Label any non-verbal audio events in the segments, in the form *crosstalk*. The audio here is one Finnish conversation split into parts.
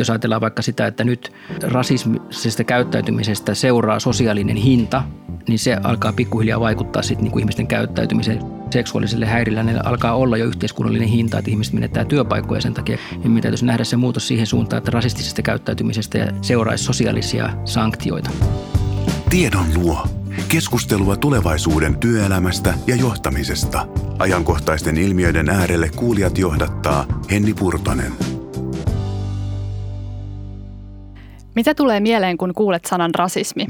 Jos ajatellaan vaikka sitä, että nyt rasismisesta käyttäytymisestä seuraa sosiaalinen hinta, niin se alkaa pikkuhiljaa vaikuttaa sitten niin kuin ihmisten käyttäytymiseen. Seksuaaliselle häirillä ne alkaa olla jo yhteiskunnallinen hinta, että ihmiset menettää työpaikkoja sen takia. Niin meidän täytyisi nähdä se muutos siihen suuntaan, että rasistisesta käyttäytymisestä seuraisi sosiaalisia sanktioita. Tiedon luo. Keskustelua tulevaisuuden työelämästä ja johtamisesta. Ajankohtaisten ilmiöiden äärelle kuulijat johdattaa Henni Purtonen. Mitä tulee mieleen, kun kuulet sanan rasismi?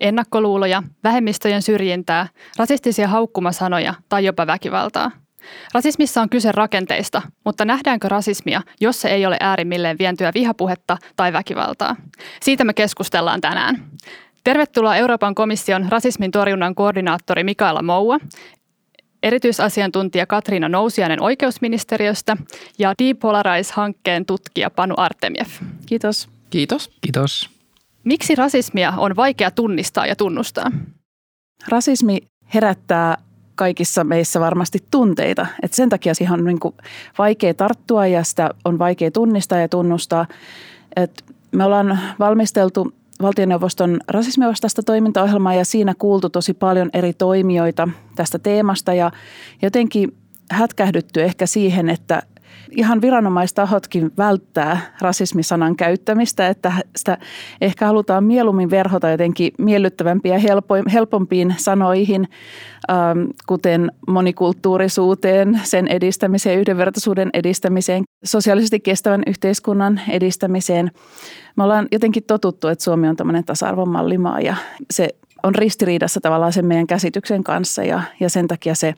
Ennakkoluuloja, vähemmistöjen syrjintää, rasistisia haukkumasanoja tai jopa väkivaltaa. Rasismissa on kyse rakenteista, mutta nähdäänkö rasismia, jos se ei ole äärimmilleen vientyä vihapuhetta tai väkivaltaa? Siitä me keskustellaan tänään. Tervetuloa Euroopan komission rasismin torjunnan koordinaattori Mikaela Moua, erityisasiantuntija Katriina Nousiainen oikeusministeriöstä ja Depolarize-hankkeen tutkija Panu Artemiev. Kiitos. Kiitos. Kiitos. Miksi rasismia on vaikea tunnistaa ja tunnustaa? Rasismi herättää kaikissa meissä varmasti tunteita. Et sen takia siihen on niin vaikea tarttua ja sitä on vaikea tunnistaa ja tunnustaa. Et me ollaan valmisteltu valtioneuvoston rasismivastaista toimintaohjelmaa ja siinä kuultu tosi paljon eri toimijoita tästä teemasta ja jotenkin hätkähdytty ehkä siihen, että ihan viranomaistahotkin välttää rasismisanan käyttämistä, että sitä ehkä halutaan mieluummin verhota jotenkin miellyttävämpiin ja helpompiin sanoihin, ähm, kuten monikulttuurisuuteen, sen edistämiseen, yhdenvertaisuuden edistämiseen, sosiaalisesti kestävän yhteiskunnan edistämiseen. Me ollaan jotenkin totuttu, että Suomi on tämmöinen tasa-arvon mallimaa ja se on ristiriidassa tavallaan sen meidän käsityksen kanssa ja, ja sen takia se,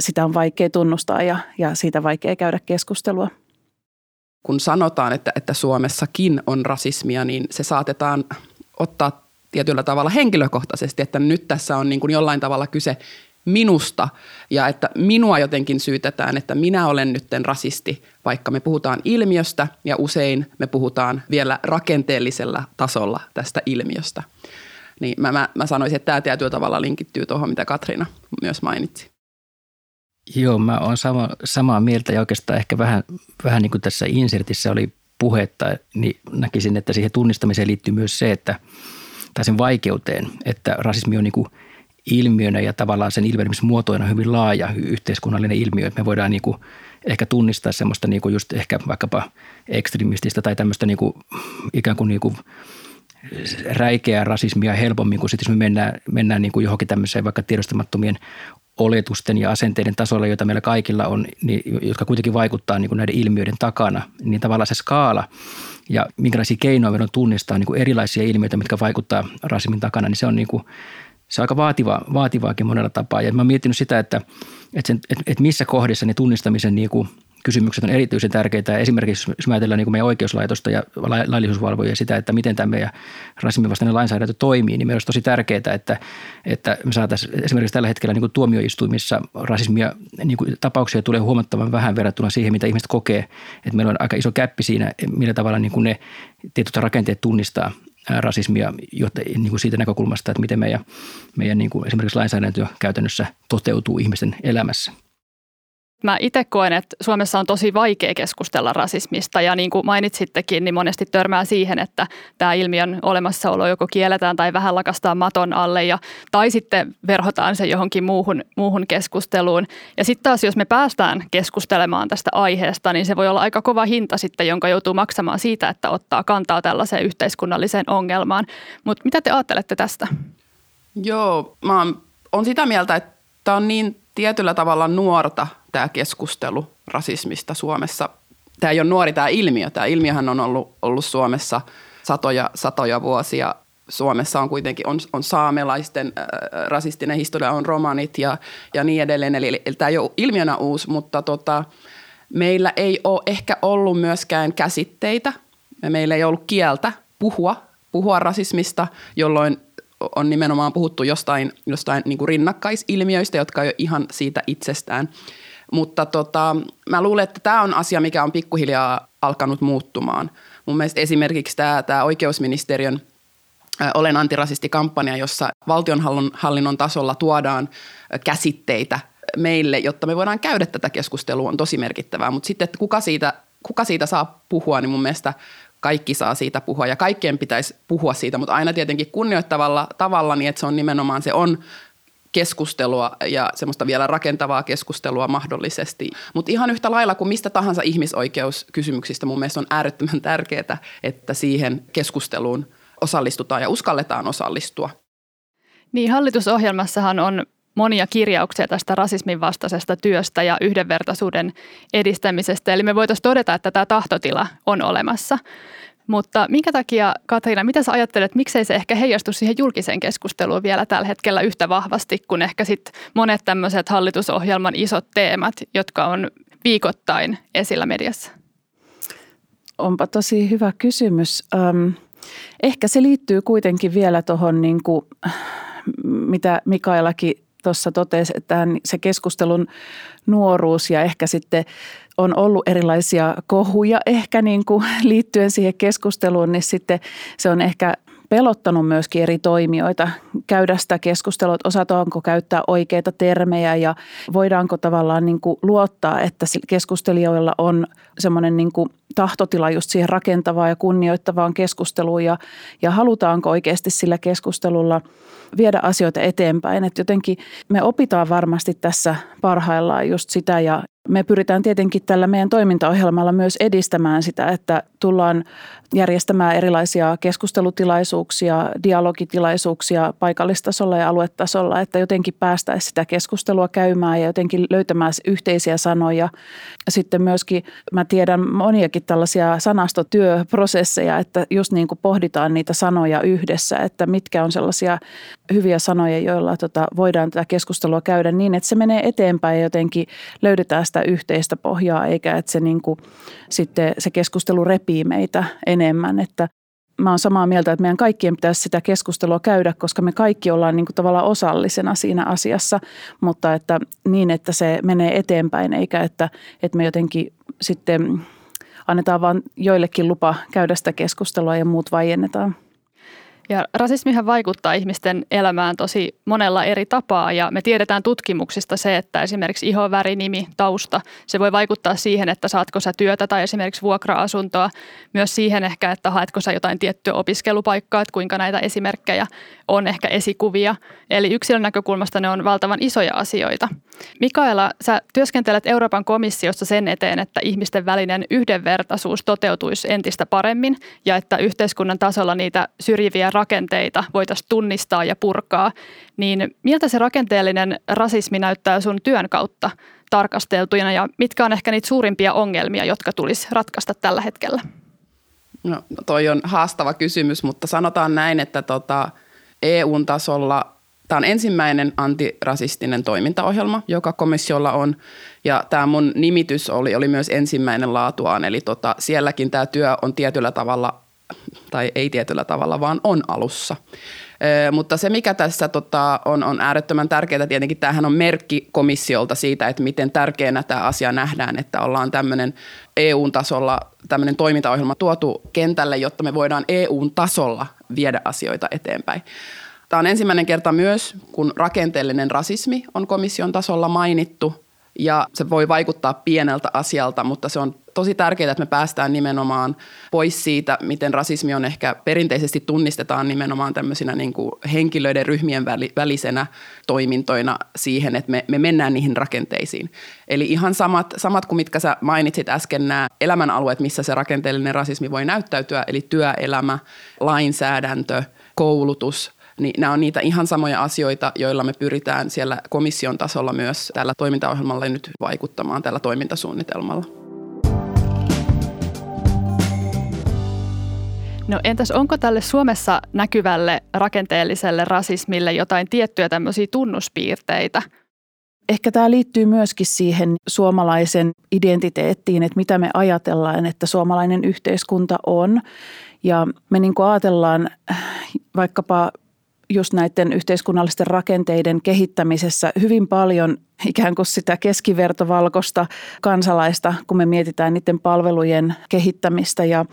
sitä on vaikea tunnustaa ja, ja siitä vaikea käydä keskustelua. Kun sanotaan, että, että Suomessakin on rasismia, niin se saatetaan ottaa tietyllä tavalla henkilökohtaisesti, että nyt tässä on niin kuin jollain tavalla kyse minusta ja että minua jotenkin syytetään, että minä olen nytten rasisti, vaikka me puhutaan ilmiöstä ja usein me puhutaan vielä rakenteellisella tasolla tästä ilmiöstä. Niin mä, mä, mä sanoisin, että tämä tietyllä tavalla linkittyy tuohon, mitä Katriina myös mainitsi. Joo, mä oon sama, samaa mieltä ja oikeastaan ehkä vähän, vähän niin kuin tässä insertissä oli puhetta, niin näkisin, että siihen tunnistamiseen liittyy myös se, että tai sen vaikeuteen, että rasismi on niin kuin ilmiönä ja tavallaan sen ilmenemismuotoina hyvin laaja yhteiskunnallinen ilmiö, että me voidaan niin kuin ehkä tunnistaa semmoista niin kuin just ehkä vaikkapa ekstremististä tai tämmöistä niin kuin ikään kuin, niin kuin räikeää rasismia helpommin kuin sitten jos me mennään, mennään niin kuin johonkin tämmöiseen vaikka tiedostamattomien oletusten ja asenteiden tasolla, joita meillä kaikilla on, niin, jotka kuitenkin vaikuttaa niin kuin näiden ilmiöiden takana, niin tavallaan se skaala ja minkälaisia keinoja meillä on tunnistaa niin kuin erilaisia ilmiöitä, mitkä vaikuttaa rasismin takana, niin se on, niin kuin, se on aika vaativa, vaativaakin monella tapaa. Ja mä oon miettinyt sitä, että, että, sen, että, että missä kohdissa ne tunnistamisen niin kuin – kysymykset on erityisen tärkeitä. Esimerkiksi jos me ajatellaan niin meidän oikeuslaitosta ja laillisuusvalvoja sitä, että miten tämä meidän rasismin vastainen lainsäädäntö toimii, niin meillä olisi tosi tärkeää, että, että me saataisiin esimerkiksi tällä hetkellä niin kuin tuomioistuimissa rasismia, niin kuin tapauksia tulee huomattavan vähän verrattuna siihen, mitä ihmiset kokee. Että meillä on aika iso käppi siinä, millä tavalla niin kuin ne tietyt rakenteet tunnistaa rasismia jotta, niin kuin siitä näkökulmasta, että miten meidän, meidän niin kuin esimerkiksi lainsäädäntö käytännössä toteutuu ihmisten elämässä. Mä itse koen, että Suomessa on tosi vaikea keskustella rasismista ja niin kuin mainitsittekin, niin monesti törmää siihen, että tämä ilmiön olemassaolo joko kielletään tai vähän lakastaa maton alle ja, tai sitten verhotaan se johonkin muuhun, muuhun keskusteluun. Ja sitten taas, jos me päästään keskustelemaan tästä aiheesta, niin se voi olla aika kova hinta sitten, jonka joutuu maksamaan siitä, että ottaa kantaa tällaiseen yhteiskunnalliseen ongelmaan. Mutta mitä te ajattelette tästä? Joo, mä oon sitä mieltä, että tämä on niin tietyllä tavalla nuorta tämä keskustelu rasismista Suomessa. Tämä ei ole nuori tämä ilmiö. Tämä ilmiöhän on ollut, ollut Suomessa satoja, satoja vuosia. Suomessa on kuitenkin on, on saamelaisten äh, rasistinen historia, on romanit ja, ja niin edelleen. Eli, eli tämä ei ole ilmiönä uusi, mutta tota, meillä ei ole ehkä ollut myöskään käsitteitä. Meillä ei ollut kieltä puhua, puhua rasismista, jolloin on nimenomaan puhuttu jostain, jostain niin kuin rinnakkaisilmiöistä, jotka ei ole ihan siitä itsestään. Mutta tota, mä luulen, että tämä on asia, mikä on pikkuhiljaa alkanut muuttumaan. Mun mielestä esimerkiksi tämä, tämä oikeusministeriön Olen antirasisti-kampanja, jossa valtionhallinnon tasolla tuodaan käsitteitä meille, jotta me voidaan käydä tätä keskustelua, on tosi merkittävää. Mutta sitten, että kuka siitä kuka siitä saa puhua, niin mun mielestä kaikki saa siitä puhua ja kaikkien pitäisi puhua siitä, mutta aina tietenkin kunnioittavalla tavalla niin, että se on nimenomaan se on keskustelua ja semmoista vielä rakentavaa keskustelua mahdollisesti. Mutta ihan yhtä lailla kuin mistä tahansa ihmisoikeuskysymyksistä mun mielestä on äärettömän tärkeää, että siihen keskusteluun osallistutaan ja uskalletaan osallistua. Niin hallitusohjelmassahan on monia kirjauksia tästä rasismin vastaisesta työstä ja yhdenvertaisuuden edistämisestä. Eli me voitaisiin todeta, että tämä tahtotila on olemassa. Mutta minkä takia, Katriina, mitä sä ajattelet, miksei se ehkä heijastu siihen julkiseen keskusteluun vielä tällä hetkellä yhtä vahvasti kuin ehkä sit monet tämmöiset hallitusohjelman isot teemat, jotka on viikoittain esillä mediassa? Onpa tosi hyvä kysymys. Um, ehkä se liittyy kuitenkin vielä tuohon, niin mitä Mikaelakin tuossa totesi, että se keskustelun nuoruus ja ehkä sitten on ollut erilaisia kohuja ehkä niin kuin *laughs* liittyen siihen keskusteluun, niin sitten se on ehkä pelottanut myöskin eri toimijoita käydä sitä keskustelua, että osataanko käyttää oikeita termejä ja voidaanko tavallaan niin kuin luottaa, että keskustelijoilla on semmoinen niin kuin tahtotila just siihen rakentavaan ja kunnioittavaan keskusteluun ja, ja halutaanko oikeasti sillä keskustelulla viedä asioita eteenpäin. Että jotenkin me opitaan varmasti tässä parhaillaan just sitä ja me pyritään tietenkin tällä meidän toimintaohjelmalla myös edistämään sitä, että tullaan järjestämään erilaisia keskustelutilaisuuksia, dialogitilaisuuksia paikallistasolla ja aluetasolla, että jotenkin päästäisiin sitä keskustelua käymään ja jotenkin löytämään yhteisiä sanoja. Sitten myöskin mä tiedän moniakin tällaisia sanastotyöprosesseja, että just niin kuin pohditaan niitä sanoja yhdessä, että mitkä on sellaisia hyviä sanoja, joilla tota, voidaan tätä keskustelua käydä niin, että se menee eteenpäin ja jotenkin löydetään sitä yhteistä pohjaa, eikä että se, niin kuin, sitten se keskustelu repii meitä enemmän. Että mä oon samaa mieltä, että meidän kaikkien pitäisi sitä keskustelua käydä, koska me kaikki ollaan niin kuin tavallaan osallisena siinä asiassa, mutta että niin, että se menee eteenpäin, eikä että, että me jotenkin sitten annetaan vain joillekin lupa käydä sitä keskustelua ja muut vaiennetaan. Ja rasismihan vaikuttaa ihmisten elämään tosi monella eri tapaa ja me tiedetään tutkimuksista se, että esimerkiksi ihoväri, nimi, tausta, se voi vaikuttaa siihen, että saatko sä työtä tai esimerkiksi vuokra-asuntoa. Myös siihen ehkä, että haetko sä jotain tiettyä opiskelupaikkaa, että kuinka näitä esimerkkejä on ehkä esikuvia. Eli yksilön näkökulmasta ne on valtavan isoja asioita. Mikaela, sä työskentelet Euroopan komissiossa sen eteen, että ihmisten välinen yhdenvertaisuus toteutuisi entistä paremmin ja että yhteiskunnan tasolla niitä syrjiviä rakenteita voitaisiin tunnistaa ja purkaa. Niin miltä se rakenteellinen rasismi näyttää sun työn kautta tarkasteltuina ja mitkä on ehkä niitä suurimpia ongelmia, jotka tulisi ratkaista tällä hetkellä? No toi on haastava kysymys, mutta sanotaan näin, että tota, EU-tasolla Tämä on ensimmäinen antirasistinen toimintaohjelma, joka komissiolla on. Ja tämä mun nimitys oli, oli myös ensimmäinen laatuaan. Eli tota, sielläkin tämä työ on tietyllä tavalla, tai ei tietyllä tavalla, vaan on alussa. Ö, mutta se, mikä tässä tota, on, on äärettömän tärkeää, tietenkin tämähän on merkki komissiolta siitä, että miten tärkeänä tämä asia nähdään, että ollaan tämmöinen EU-tasolla tämmöinen toimintaohjelma tuotu kentälle, jotta me voidaan EU-tasolla viedä asioita eteenpäin. Tämä on ensimmäinen kerta myös, kun rakenteellinen rasismi on komission tasolla mainittu ja se voi vaikuttaa pieneltä asialta, mutta se on tosi tärkeää, että me päästään nimenomaan pois siitä, miten rasismi on ehkä perinteisesti tunnistetaan nimenomaan tämmöisinä niin kuin henkilöiden ryhmien välisenä toimintoina siihen, että me, me mennään niihin rakenteisiin. Eli ihan samat, samat kuin mitkä sä mainitsit äsken nämä elämänalueet, missä se rakenteellinen rasismi voi näyttäytyä, eli työelämä, lainsäädäntö, koulutus – niin nämä on niitä ihan samoja asioita, joilla me pyritään siellä komission tasolla myös tällä toimintaohjelmalla nyt vaikuttamaan tällä toimintasuunnitelmalla. No entäs onko tälle Suomessa näkyvälle rakenteelliselle rasismille jotain tiettyjä tämmöisiä tunnuspiirteitä? Ehkä tämä liittyy myöskin siihen suomalaisen identiteettiin, että mitä me ajatellaan, että suomalainen yhteiskunta on. Ja me niin ajatellaan vaikkapa just näiden yhteiskunnallisten rakenteiden kehittämisessä hyvin paljon ikään kuin sitä keskivertovalkoista kansalaista, kun me mietitään niiden palvelujen kehittämistä ja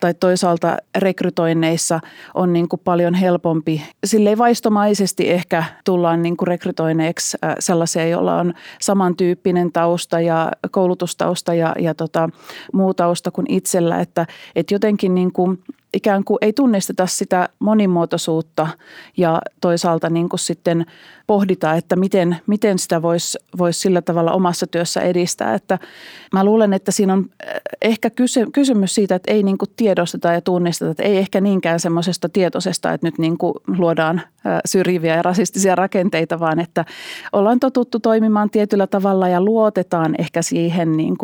tai toisaalta rekrytoinneissa on niin kuin paljon helpompi. Silleen vaistomaisesti ehkä tullaan niin kuin rekrytoineeksi äh, sellaisia, joilla on samantyyppinen tausta ja koulutustausta ja, ja tota, muu tausta kuin itsellä, että, että jotenkin niin kuin ikään kuin ei tunnisteta sitä monimuotoisuutta ja toisaalta niin kuin sitten pohdita, että miten, miten sitä voisi vois sillä tavalla omassa työssä edistää. Että mä luulen, että siinä on eh, ehkä kysy, kysymys siitä, että ei niin tiedosteta ja tunnisteta, että ei ehkä niinkään semmoisesta tietoisesta, että nyt niin luodaan eh, syrjiviä ja rasistisia rakenteita, vaan että ollaan totuttu toimimaan tietyllä tavalla ja luotetaan ehkä siihen niin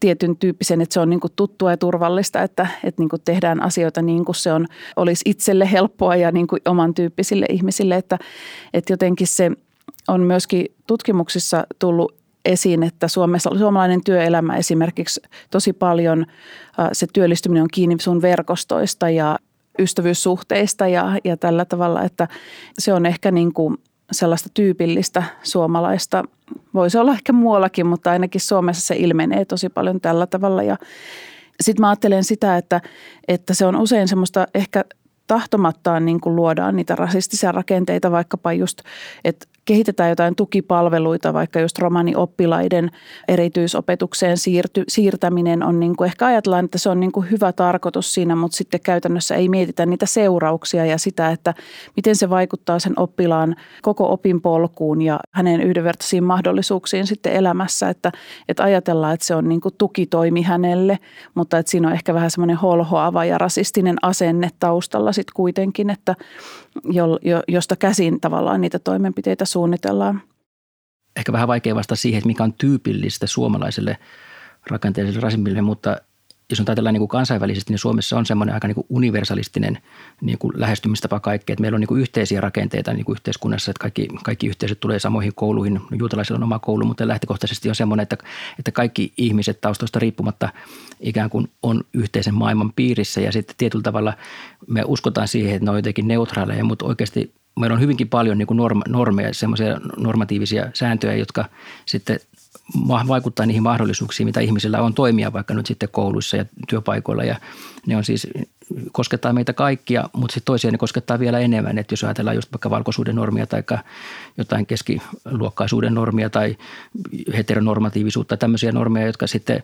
tietyn tyyppisen, että se on niin tuttua ja turvallista, että, että niin tehdään asioita niin kuin se on, olisi itselle helppoa ja niin oman tyyppisille ihmisille, että, että jotenkin se on myöskin tutkimuksissa tullut esiin, että Suomessa, suomalainen työelämä esimerkiksi tosi paljon se työllistyminen on kiinni sun verkostoista ja ystävyyssuhteista ja, ja tällä tavalla, että se on ehkä niin kuin sellaista tyypillistä suomalaista. Voisi olla ehkä muuallakin, mutta ainakin Suomessa se ilmenee tosi paljon tällä tavalla. Ja sitten mä ajattelen sitä, että, että se on usein semmoista ehkä tahtomattaan niin kuin luodaan niitä rasistisia rakenteita, vaikkapa just, että kehitetään jotain tukipalveluita, vaikka just romanioppilaiden erityisopetukseen siirty, siirtäminen on niin kuin, ehkä ajatellaan, että se on niin kuin hyvä tarkoitus siinä, mutta sitten käytännössä ei mietitä niitä seurauksia ja sitä, että miten se vaikuttaa sen oppilaan koko opinpolkuun ja hänen yhdenvertaisiin mahdollisuuksiin sitten elämässä, että, että ajatellaan, että se on niin kuin tukitoimi hänelle, mutta että siinä on ehkä vähän semmoinen holhoava ja rasistinen asenne taustalla sitten kuitenkin, että jo, jo, josta käsin tavallaan niitä toimenpiteitä suunnitellaan. Ehkä vähän vaikea vastata siihen, että mikä on tyypillistä suomalaiselle rakenteelliselle rasismille, mutta jos on ajatellaan niin kuin kansainvälisesti, niin Suomessa on semmoinen aika niin kuin universalistinen niin kuin lähestymistapa kaikkeen. Että meillä on niin kuin yhteisiä rakenteita niin kuin yhteiskunnassa, että kaikki, kaikki yhteisöt tulee samoihin kouluihin. Juutalaisilla on oma koulu, mutta lähtökohtaisesti on semmoinen, että, että kaikki ihmiset taustoista riippumatta ikään kuin on yhteisen maailman piirissä. Ja sitten tietyllä tavalla me uskotaan siihen, että ne on jotenkin neutraaleja, mutta oikeasti meillä on hyvinkin paljon niin kuin normeja, semmoisia normatiivisia sääntöjä, jotka sitten vaikuttaa niihin mahdollisuuksiin, mitä ihmisillä on toimia vaikka nyt sitten kouluissa ja työpaikoilla. Ja ne on siis, koskettaa meitä kaikkia, mutta sitten toisia ne koskettaa vielä enemmän. Että jos ajatellaan just vaikka valkoisuuden normia tai jotain keskiluokkaisuuden normia tai heteronormatiivisuutta, tämmöisiä normeja, jotka sitten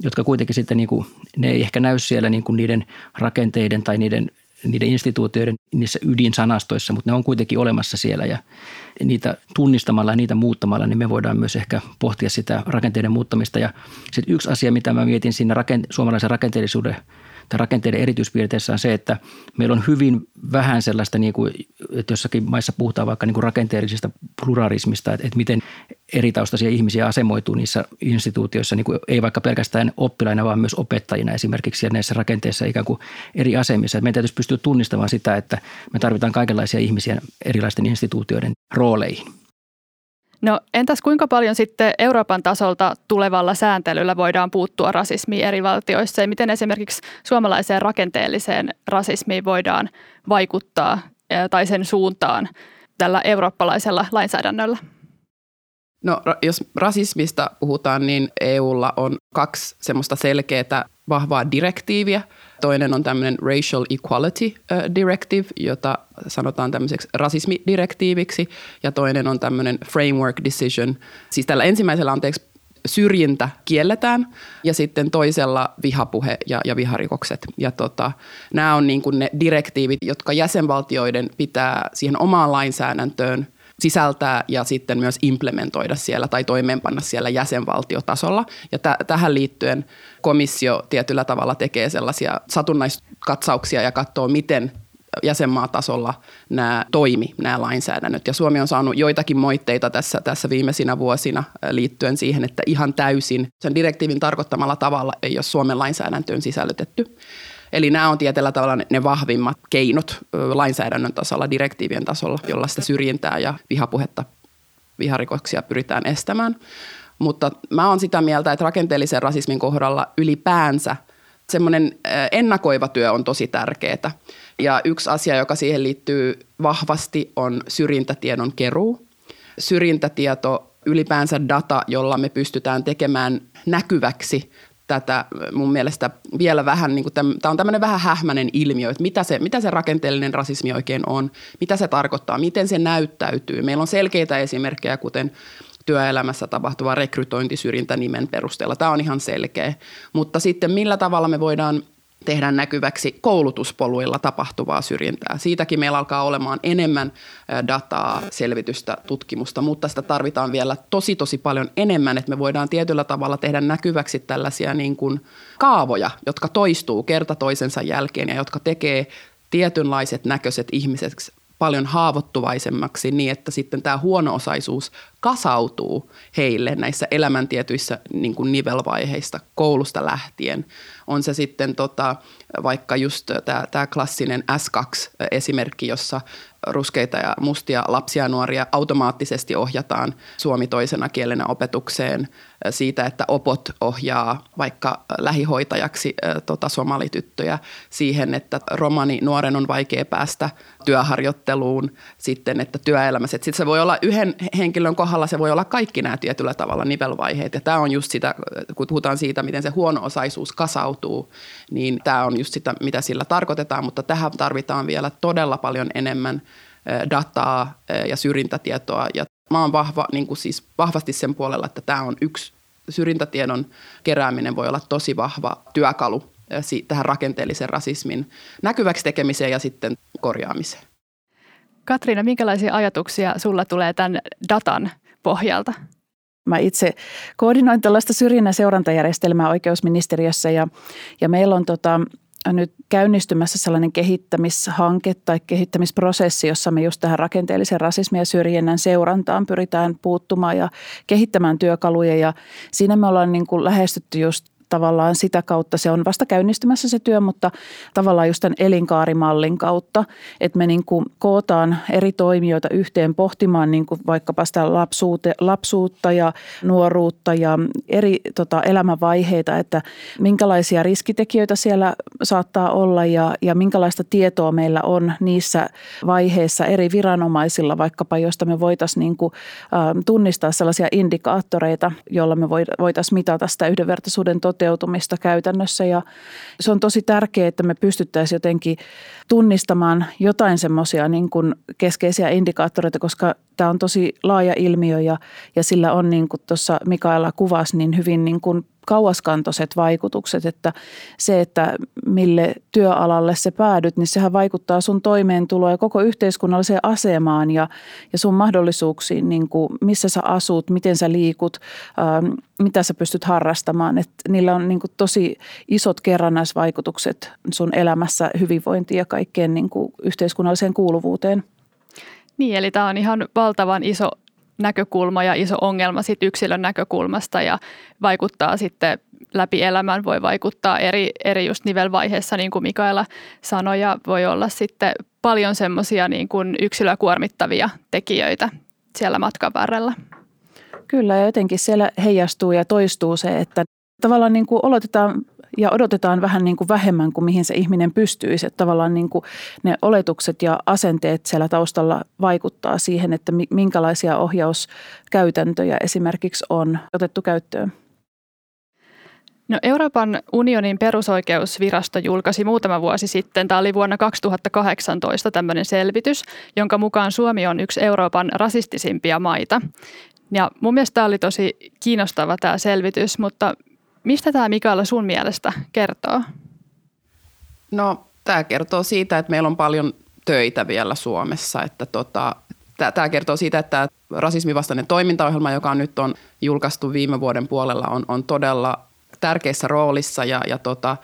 jotka kuitenkin sitten niin kuin, ne ei ehkä näy siellä niin kuin niiden rakenteiden tai niiden niiden instituutioiden niissä ydinsanastoissa, mutta ne on kuitenkin olemassa siellä ja niitä tunnistamalla ja niitä muuttamalla, niin me voidaan myös ehkä pohtia sitä rakenteiden muuttamista. Ja sitten yksi asia, mitä mä mietin siinä rakente- suomalaisen rakenteellisuuden – tai rakenteiden erityispiirteissä on se, että meillä on hyvin vähän sellaista, niin kuin, että jossakin maissa puhutaan vaikka niin kuin rakenteellisesta pluralismista, että, että miten eri taustaisia ihmisiä asemoituu niissä instituutioissa, niin kuin ei vaikka pelkästään oppilaina, vaan myös opettajina esimerkiksi ja näissä rakenteissa ikään kuin eri asemissa. Meidän täytyisi pystyä tunnistamaan sitä, että me tarvitaan kaikenlaisia ihmisiä erilaisten instituutioiden rooleihin. No entäs kuinka paljon sitten Euroopan tasolta tulevalla sääntelyllä voidaan puuttua rasismiin eri valtioissa ja miten esimerkiksi suomalaiseen rakenteelliseen rasismiin voidaan vaikuttaa tai sen suuntaan tällä eurooppalaisella lainsäädännöllä? No jos rasismista puhutaan, niin EUlla on kaksi semmoista selkeää vahvaa direktiiviä. Toinen on tämmöinen Racial Equality Directive, jota sanotaan tämmöiseksi rasismidirektiiviksi, ja toinen on tämmöinen Framework Decision. Siis tällä ensimmäisellä, anteeksi, syrjintä kielletään ja sitten toisella vihapuhe ja, ja viharikokset. Ja tota, nämä on niin kuin ne direktiivit, jotka jäsenvaltioiden pitää siihen omaan lainsäädäntöön sisältää ja sitten myös implementoida siellä tai toimeenpanna siellä jäsenvaltiotasolla. Ja t- tähän liittyen komissio tietyllä tavalla tekee sellaisia satunnaiskatsauksia ja katsoo, miten jäsenmaatasolla nämä toimi, nämä lainsäädännöt. Ja Suomi on saanut joitakin moitteita tässä, tässä viimeisinä vuosina liittyen siihen, että ihan täysin sen direktiivin tarkoittamalla tavalla ei ole Suomen lainsäädäntöön sisällytetty. Eli nämä on tietyllä tavalla ne vahvimmat keinot lainsäädännön tasolla, direktiivien tasolla, jolla sitä syrjintää ja vihapuhetta, viharikoksia pyritään estämään. Mutta mä oon sitä mieltä, että rakenteellisen rasismin kohdalla ylipäänsä semmoinen ennakoiva työ on tosi tärkeää. Ja yksi asia, joka siihen liittyy vahvasti, on syrjintätiedon keruu. Syrjintätieto ylipäänsä data, jolla me pystytään tekemään näkyväksi tätä mun mielestä vielä vähän, niin tämä on tämmöinen vähän hähmäinen ilmiö, että mitä se, mitä se rakenteellinen rasismi oikein on, mitä se tarkoittaa, miten se näyttäytyy. Meillä on selkeitä esimerkkejä, kuten työelämässä tapahtuva rekrytointisyrjintä nimen perusteella. Tämä on ihan selkeä. Mutta sitten millä tavalla me voidaan tehdä näkyväksi koulutuspoluilla tapahtuvaa syrjintää. Siitäkin meillä alkaa olemaan enemmän dataa, selvitystä, tutkimusta, mutta sitä tarvitaan vielä tosi tosi paljon enemmän, että me voidaan tietyllä tavalla tehdä näkyväksi tällaisia niin kuin kaavoja, jotka toistuu kerta toisensa jälkeen ja jotka tekee tietynlaiset näköiset ihmiset paljon haavoittuvaisemmaksi niin, että sitten tämä huono-osaisuus kasautuu heille näissä elämäntietyissä niin kuin nivelvaiheista koulusta lähtien. On se sitten tota, vaikka just tämä, klassinen S2-esimerkki, jossa ruskeita ja mustia lapsia ja nuoria automaattisesti ohjataan suomi toisena kielenä opetukseen siitä, että opot ohjaa vaikka lähihoitajaksi tota, somalityttöjä siihen, että romani nuoren on vaikea päästä työharjoitteluun, sitten että työelämässä. Sitten se voi olla yhden henkilön kohdalla, se voi olla kaikki nämä tietyllä tavalla nivelvaiheet. Ja tämä on just sitä, kun puhutaan siitä, miten se huono-osaisuus kasautuu, niin tämä on just sitä, mitä sillä tarkoitetaan, mutta tähän tarvitaan vielä todella paljon enemmän dataa ja syrjintätietoa. Ja mä oon vahva, niin kuin siis vahvasti sen puolella, että tämä on yksi syrjintätiedon kerääminen voi olla tosi vahva työkalu tähän rakenteellisen rasismin näkyväksi tekemiseen ja sitten korjaamiseen. Katriina, minkälaisia ajatuksia sulla tulee tämän datan pohjalta? Mä itse koordinoin tällaista syrjinnän seurantajärjestelmää oikeusministeriössä ja, ja meillä on tota, nyt käynnistymässä sellainen kehittämishanke tai kehittämisprosessi, jossa me just tähän rakenteellisen rasismin ja syrjinnän seurantaan pyritään puuttumaan ja kehittämään työkaluja. Ja siinä me ollaan niin kuin lähestytty just tavallaan sitä kautta, se on vasta käynnistymässä se työ, mutta tavallaan just tämän elinkaarimallin kautta, että me niin kuin kootaan eri toimijoita yhteen pohtimaan niin kuin vaikkapa sitä lapsuute, lapsuutta ja nuoruutta ja eri tota, elämänvaiheita, että minkälaisia riskitekijöitä siellä saattaa olla ja, ja minkälaista tietoa meillä on niissä vaiheissa eri viranomaisilla, vaikkapa josta me voitaisiin niin kuin, ä, tunnistaa sellaisia indikaattoreita, joilla me voitaisiin mitata sitä yhdenvertaisuuden toteutumista toteutumista käytännössä. Ja se on tosi tärkeää, että me pystyttäisiin jotenkin tunnistamaan jotain semmoisia niin keskeisiä indikaattoreita, koska tämä on tosi laaja ilmiö ja, ja sillä on niin kuin tuossa Mikaela kuvasi niin hyvin niin kuin kauaskantoiset vaikutukset, että se, että mille työalalle se päädyt, niin sehän vaikuttaa sun toimeentuloon ja koko yhteiskunnalliseen asemaan ja, ja sun mahdollisuuksiin, niin kuin missä sä asut, miten sä liikut, ähm, mitä sä pystyt harrastamaan. Että niillä on niin kuin tosi isot kerrannaisvaikutukset sun elämässä hyvinvointiin ja kaikkeen niin kuin yhteiskunnalliseen kuuluvuuteen. Niin, eli tämä on ihan valtavan iso näkökulma ja iso ongelma sit yksilön näkökulmasta ja vaikuttaa sitten läpi elämän, voi vaikuttaa eri, eri just nivelvaiheessa, niin kuin Mikaela sanoi, ja voi olla sitten paljon semmoisia niin kuin yksilöä kuormittavia tekijöitä siellä matkan varrella. Kyllä, ja jotenkin siellä heijastuu ja toistuu se, että tavallaan niin kuin oletetaan ja odotetaan vähän niin kuin vähemmän kuin mihin se ihminen pystyisi. Että tavallaan niin kuin ne oletukset ja asenteet siellä taustalla vaikuttaa siihen, että minkälaisia ohjauskäytäntöjä esimerkiksi on otettu käyttöön. No Euroopan unionin perusoikeusvirasto julkaisi muutama vuosi sitten, tämä oli vuonna 2018 tämmöinen selvitys, jonka mukaan Suomi on yksi Euroopan rasistisimpia maita. Ja mun mielestä tämä oli tosi kiinnostava tämä selvitys, mutta Mistä tämä Mikaela sun mielestä kertoo? No tämä kertoo siitä, että meillä on paljon töitä vielä Suomessa. Että tota, tämä kertoo siitä, että rasismivastainen toimintaohjelma, joka nyt on julkaistu viime vuoden puolella, on, on todella tärkeässä roolissa ja, ja tota,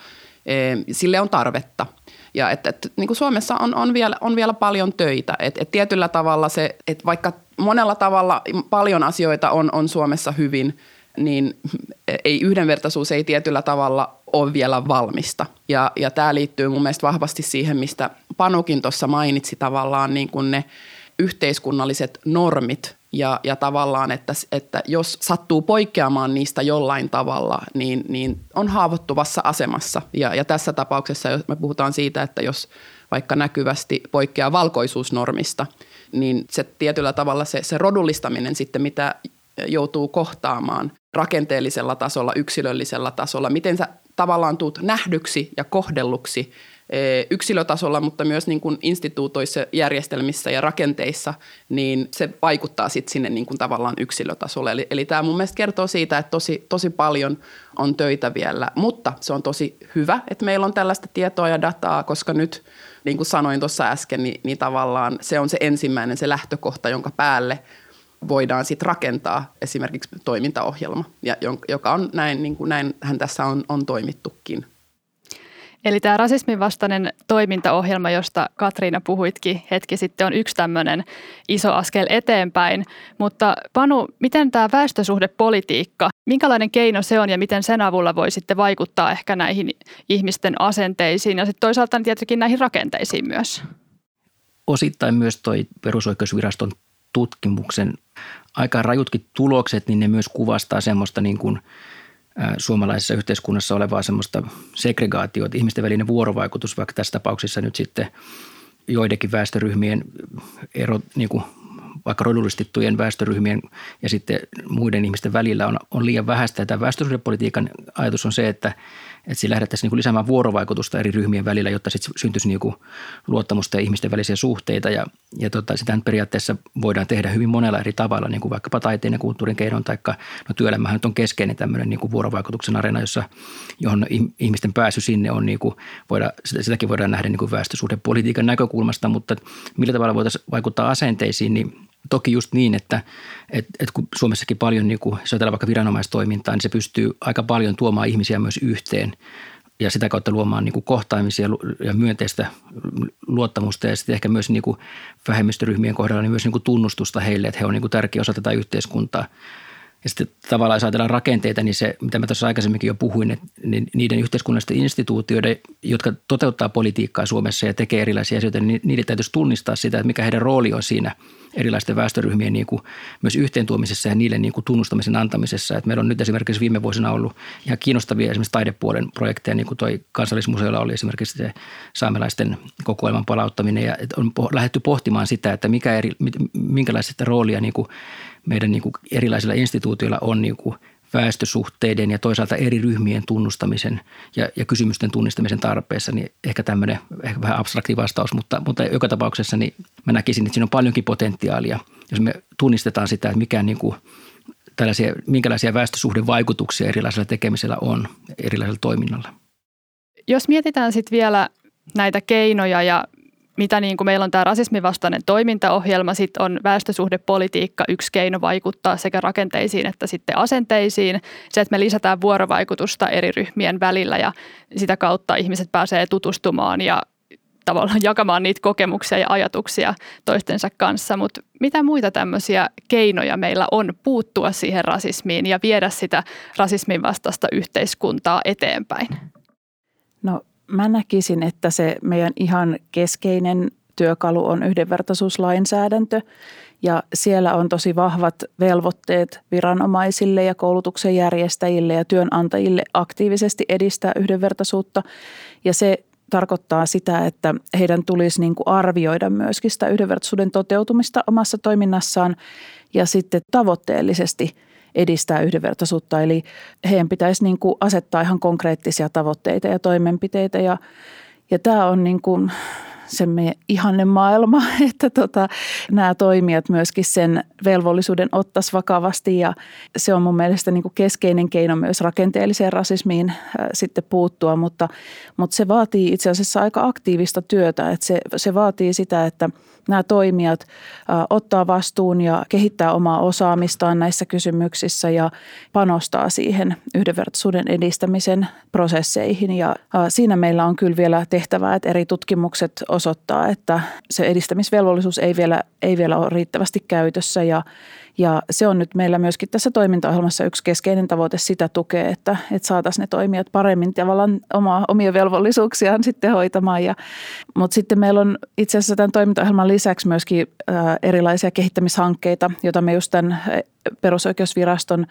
e, sille on tarvetta. Ja et, et, niin kuin Suomessa on, on, vielä, on vielä paljon töitä. Et, et tietyllä tavalla se, että vaikka monella tavalla paljon asioita on, on Suomessa hyvin – niin ei yhdenvertaisuus ei tietyllä tavalla ole vielä valmista. Ja, ja tämä liittyy mun mielestä vahvasti siihen, mistä Panukin tuossa mainitsi tavallaan niin kuin ne yhteiskunnalliset normit ja, ja tavallaan, että, että jos sattuu poikkeamaan niistä jollain tavalla, niin, niin on haavoittuvassa asemassa. Ja, ja tässä tapauksessa jos me puhutaan siitä, että jos vaikka näkyvästi poikkeaa valkoisuusnormista, niin se tietyllä tavalla se, se rodullistaminen sitten, mitä joutuu kohtaamaan rakenteellisella tasolla, yksilöllisellä tasolla, miten sä tavallaan tuut nähdyksi ja kohdelluksi Eh, yksilötasolla, mutta myös niin kuin instituutoissa, järjestelmissä ja rakenteissa, niin se vaikuttaa sitten sinne niin kuin tavallaan yksilötasolle. Eli, eli tämä mun mielestä kertoo siitä, että tosi, tosi paljon on töitä vielä, mutta se on tosi hyvä, että meillä on tällaista tietoa ja dataa, koska nyt, niin kuin sanoin tuossa äsken, niin, niin tavallaan se on se ensimmäinen, se lähtökohta, jonka päälle voidaan sitten rakentaa esimerkiksi toimintaohjelma, ja, joka on näin, niin kuin näinhän tässä on, on toimittukin. Eli tämä rasismin vastainen toimintaohjelma, josta Katriina puhuitkin hetki sitten, on yksi tämmöinen iso askel eteenpäin. Mutta Panu, miten tämä väestösuhdepolitiikka, minkälainen keino se on ja miten sen avulla voi sitten vaikuttaa ehkä näihin ihmisten asenteisiin ja sitten toisaalta tietenkin näihin rakenteisiin myös? Osittain myös toi perusoikeusviraston tutkimuksen aika rajutkin tulokset, niin ne myös kuvastaa semmoista niin kuin – suomalaisessa yhteiskunnassa olevaa semmoista segregaatiota, ihmisten välinen vuorovaikutus, vaikka tässä tapauksessa nyt sitten joidenkin väestöryhmien ero, niin kuin vaikka rodullistettujen väestöryhmien ja sitten muiden ihmisten välillä on, on liian vähäistä. Tämä väestösuhdepolitiikan ajatus on se, että – että siinä lähdettäisiin niin lisäämään vuorovaikutusta eri ryhmien välillä, jotta sitten syntyisi niin kuin luottamusta ja ihmisten välisiä suhteita. Ja, ja tota, sitä periaatteessa voidaan tehdä hyvin monella eri tavalla, niin kuin vaikkapa taiteen ja kulttuurin keinon, tai no työelämähän nyt on keskeinen tämmöinen niin kuin vuorovaikutuksen arena, jossa, johon ihmisten pääsy sinne on, niin kuin voida, sitäkin voidaan nähdä niin kuin väestösuhdepolitiikan näkökulmasta, mutta millä tavalla voitaisiin vaikuttaa asenteisiin, niin Toki just niin, että, että, että kun Suomessakin paljon, niin kun, jos ajatellaan vaikka viranomaistoimintaa, niin se pystyy aika paljon tuomaan ihmisiä myös yhteen ja sitä kautta luomaan niin kuin kohtaamisia ja myönteistä luottamusta ja sitten ehkä myös niin kuin vähemmistöryhmien kohdalla niin myös niin kuin tunnustusta heille, että he on niin kuin tärkeä osa tätä yhteiskuntaa – ja sitten tavallaan jos ajatellaan rakenteita, niin se, mitä mä tuossa aikaisemminkin jo puhuin, niin niiden yhteiskunnallisten instituutioiden, jotka toteuttaa politiikkaa Suomessa ja tekee erilaisia asioita, niin niiden täytyisi tunnistaa sitä, että mikä heidän rooli on siinä erilaisten väestöryhmien niin kuin myös yhteentuomisessa ja niille niin kuin tunnustamisen antamisessa. Että meillä on nyt esimerkiksi viime vuosina ollut ihan kiinnostavia esimerkiksi taidepuolen projekteja, niin kuin toi kansallismuseolla oli esimerkiksi se saamelaisten kokoelman palauttaminen ja on lähdetty pohtimaan sitä, että mikä eri, minkälaista roolia niin kuin meidän niin kuin erilaisilla instituutioilla on niin kuin väestösuhteiden ja toisaalta eri ryhmien tunnustamisen ja, ja kysymysten tunnistamisen tarpeessa, niin ehkä tämmöinen ehkä vähän abstrakti vastaus, mutta, mutta joka tapauksessa niin mä näkisin, että siinä on paljonkin potentiaalia, jos me tunnistetaan sitä, että mikä niin kuin tällaisia, minkälaisia väestösuhdevaikutuksia erilaisella tekemisellä on erilaisella toiminnalla. Jos mietitään sitten vielä näitä keinoja ja mitä niin kuin meillä on tämä rasismin vastainen toimintaohjelma, sitten on väestösuhdepolitiikka yksi keino vaikuttaa sekä rakenteisiin että sitten asenteisiin. Se, että me lisätään vuorovaikutusta eri ryhmien välillä ja sitä kautta ihmiset pääsee tutustumaan ja tavallaan *laughs* jakamaan niitä kokemuksia ja ajatuksia toistensa kanssa, mutta mitä muita tämmöisiä keinoja meillä on puuttua siihen rasismiin ja viedä sitä rasismin vastaista yhteiskuntaa eteenpäin? No mä näkisin, että se meidän ihan keskeinen työkalu on yhdenvertaisuuslainsäädäntö. Ja siellä on tosi vahvat velvoitteet viranomaisille ja koulutuksen järjestäjille ja työnantajille aktiivisesti edistää yhdenvertaisuutta. Ja se tarkoittaa sitä, että heidän tulisi niin kuin arvioida myöskin sitä yhdenvertaisuuden toteutumista omassa toiminnassaan ja sitten tavoitteellisesti – edistää yhdenvertaisuutta. Eli heidän pitäisi niin kuin asettaa ihan konkreettisia tavoitteita ja toimenpiteitä. Ja, ja tämä on niin kuin se meidän ihanne maailma, *laughs* että tota, nämä toimijat myöskin sen velvollisuuden ottaisi vakavasti ja se on mun mielestä niin kuin keskeinen keino myös rakenteelliseen rasismiin äh, sitten puuttua, mutta, mutta se vaatii itse asiassa aika aktiivista työtä, että se, se vaatii sitä, että – nämä toimijat ottaa vastuun ja kehittää omaa osaamistaan näissä kysymyksissä ja panostaa siihen yhdenvertaisuuden edistämisen prosesseihin. Ja siinä meillä on kyllä vielä tehtävää, että eri tutkimukset osoittaa, että se edistämisvelvollisuus ei vielä, ei vielä ole riittävästi käytössä ja ja se on nyt meillä myöskin tässä toimintaohjelmassa yksi keskeinen tavoite sitä tukea, että, että saataisiin ne toimijat paremmin tavallaan oma, omia velvollisuuksiaan sitten hoitamaan. Ja, mutta sitten meillä on itse asiassa tämän toimintaohjelman lisäksi myöskin erilaisia kehittämishankkeita, joita me just tämän perusoikeusviraston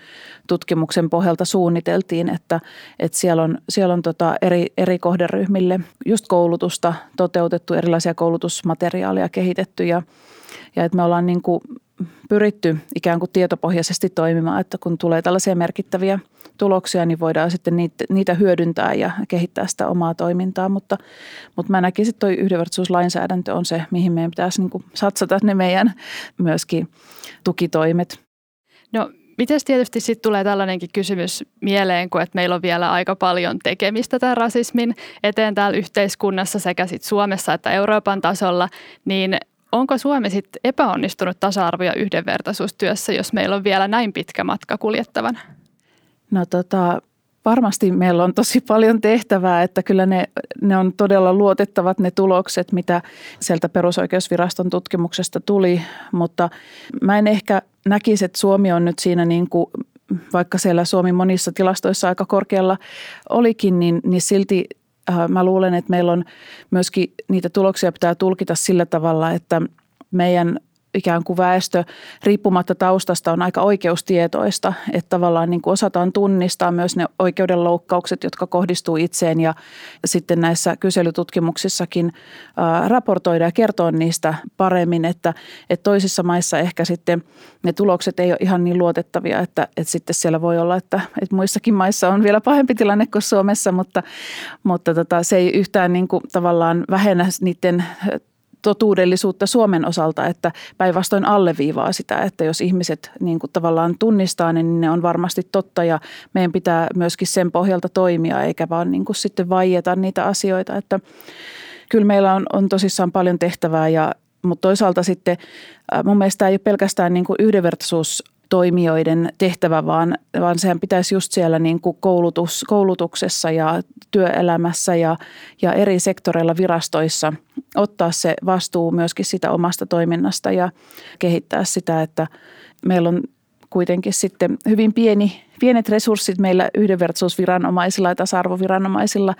tutkimuksen pohjalta suunniteltiin, että, että siellä on, siellä on tota eri, eri kohderyhmille just koulutusta toteutettu, erilaisia koulutusmateriaaleja kehitetty ja, ja että me ollaan niin kuin pyritty ikään kuin tietopohjaisesti toimimaan, että kun tulee tällaisia merkittäviä tuloksia, niin voidaan sitten niitä, niitä hyödyntää ja kehittää sitä omaa toimintaa. Mutta, mutta mä näkisin, että tuo yhdenvertaisuuslainsäädäntö on se, mihin meidän pitäisi niin satsata ne meidän myöskin tukitoimet. No Miten tietysti sitten tulee tällainenkin kysymys mieleen, kun että meillä on vielä aika paljon tekemistä tämän rasismin eteen täällä yhteiskunnassa sekä sit Suomessa että Euroopan tasolla, niin onko Suomi sitten epäonnistunut tasa-arvo- ja yhdenvertaisuustyössä, jos meillä on vielä näin pitkä matka kuljettavan? No tota, varmasti meillä on tosi paljon tehtävää, että kyllä ne, ne on todella luotettavat ne tulokset, mitä sieltä perusoikeusviraston tutkimuksesta tuli, mutta mä en ehkä näkisi, että Suomi on nyt siinä niin kuin vaikka siellä Suomi monissa tilastoissa aika korkealla olikin, niin, niin silti mä luulen, että meillä on myöskin niitä tuloksia pitää tulkita sillä tavalla, että meidän ikään kuin väestö riippumatta taustasta on aika oikeustietoista, että tavallaan niin kuin osataan tunnistaa myös ne oikeudenloukkaukset, jotka kohdistuu itseen ja sitten näissä kyselytutkimuksissakin raportoida ja kertoa niistä paremmin, että, että toisissa maissa ehkä sitten ne tulokset ei ole ihan niin luotettavia, että, että sitten siellä voi olla, että, että muissakin maissa on vielä pahempi tilanne kuin Suomessa, mutta, mutta tota, se ei yhtään niin kuin tavallaan vähennä niiden totuudellisuutta Suomen osalta, että päinvastoin alleviivaa sitä, että jos ihmiset niin kuin tavallaan tunnistaa, niin ne on varmasti totta ja meidän pitää myöskin sen pohjalta toimia, eikä vaan niin kuin sitten vaieta niitä asioita, että kyllä meillä on, on tosissaan paljon tehtävää ja mutta toisaalta sitten mun mielestä ei ole pelkästään niin kuin yhdenvertaisuus toimijoiden tehtävä, vaan, vaan sehän pitäisi just siellä niin kuin koulutus, koulutuksessa ja työelämässä ja, ja eri sektoreilla virastoissa ottaa se vastuu myöskin sitä omasta toiminnasta ja kehittää sitä, että meillä on kuitenkin sitten hyvin pieni, pienet resurssit meillä yhdenvertaisuusviranomaisilla ja tasa-arvoviranomaisilla,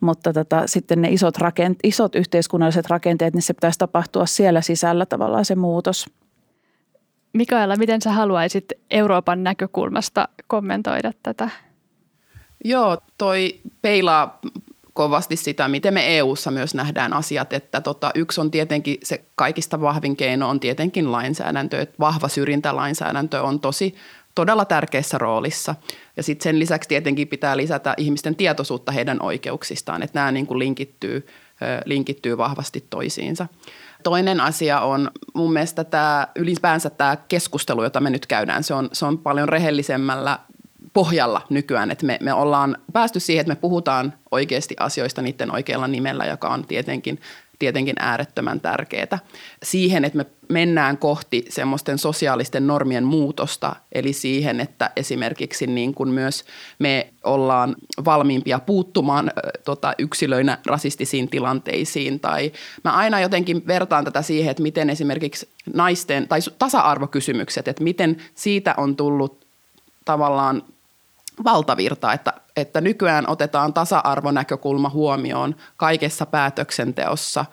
mutta tota, sitten ne isot, rakent, isot yhteiskunnalliset rakenteet, niin se pitäisi tapahtua siellä sisällä tavallaan se muutos. Mikaela, miten sä haluaisit Euroopan näkökulmasta kommentoida tätä? Joo, toi peilaa kovasti sitä, miten me EU:ssa myös nähdään asiat, että tota, yksi on tietenkin se kaikista vahvin keino on tietenkin lainsäädäntö, että vahva syrjintälainsäädäntö on tosi todella tärkeässä roolissa. Ja sitten sen lisäksi tietenkin pitää lisätä ihmisten tietoisuutta heidän oikeuksistaan, että nämä niin kuin linkittyy, linkittyy vahvasti toisiinsa. Toinen asia on mun mielestä tämä ylipäänsä tämä keskustelu, jota me nyt käydään, se on, se on paljon rehellisemmällä pohjalla nykyään, että me, me ollaan päästy siihen, että me puhutaan oikeasti asioista niiden oikealla nimellä, joka on tietenkin tietenkin äärettömän tärkeää. Siihen, että me mennään kohti semmoisten sosiaalisten normien muutosta, eli siihen, että esimerkiksi niin kuin myös me ollaan valmiimpia puuttumaan tota, yksilöinä rasistisiin tilanteisiin. Tai mä aina jotenkin vertaan tätä siihen, että miten esimerkiksi naisten tai tasa-arvokysymykset, että miten siitä on tullut tavallaan valtavirta, että, että nykyään otetaan tasa-arvonäkökulma huomioon kaikessa päätöksenteossa.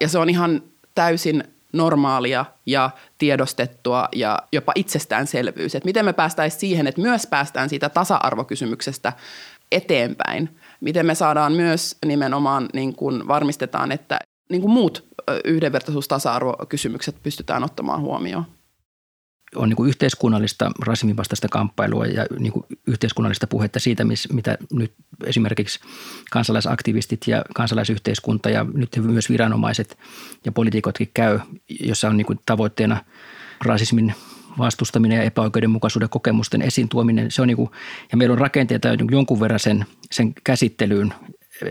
Ja se on ihan täysin normaalia ja tiedostettua ja jopa itsestäänselvyys. Että miten me päästäisiin siihen, että myös päästään siitä tasa-arvokysymyksestä eteenpäin. Miten me saadaan myös nimenomaan, niin kuin varmistetaan, että niin kuin muut yhdenvertaisuus- tasa-arvokysymykset pystytään ottamaan huomioon on niin kuin yhteiskunnallista rasismin vastaista kamppailua ja niin kuin yhteiskunnallista puhetta siitä, mitä nyt esimerkiksi kansalaisaktivistit ja kansalaisyhteiskunta ja nyt myös viranomaiset ja poliitikotkin käy, jossa on niin kuin tavoitteena rasismin vastustaminen ja epäoikeudenmukaisuuden kokemusten esiin tuominen. Se on niin kuin, ja meillä on rakenteita jonkun verran sen, sen käsittelyyn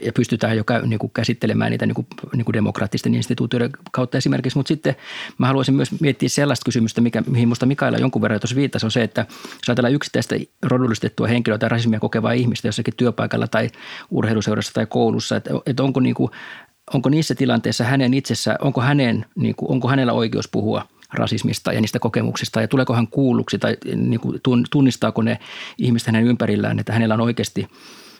ja pystytään jo niin kuin käsittelemään niitä niin kuin, niin kuin demokraattisten instituutioiden kautta esimerkiksi. Mutta sitten mä haluaisin myös miettiä sellaista kysymystä, mikä, mihin minusta Mikaela jonkun verran tuossa viittasi, on se, että jos ajatellaan yksittäistä rodullistettua henkilöä tai rasismia kokevaa ihmistä jossakin työpaikalla tai urheiluseurassa tai koulussa, että, että onko, niin kuin, onko niissä tilanteissa hänen itsessä, onko, hänen, niin kuin, onko hänellä oikeus puhua rasismista ja niistä kokemuksista ja tuleeko hän kuulluksi tai niin kuin tunnistaako ne ihmiset hänen ympärillään, että hänellä on oikeasti –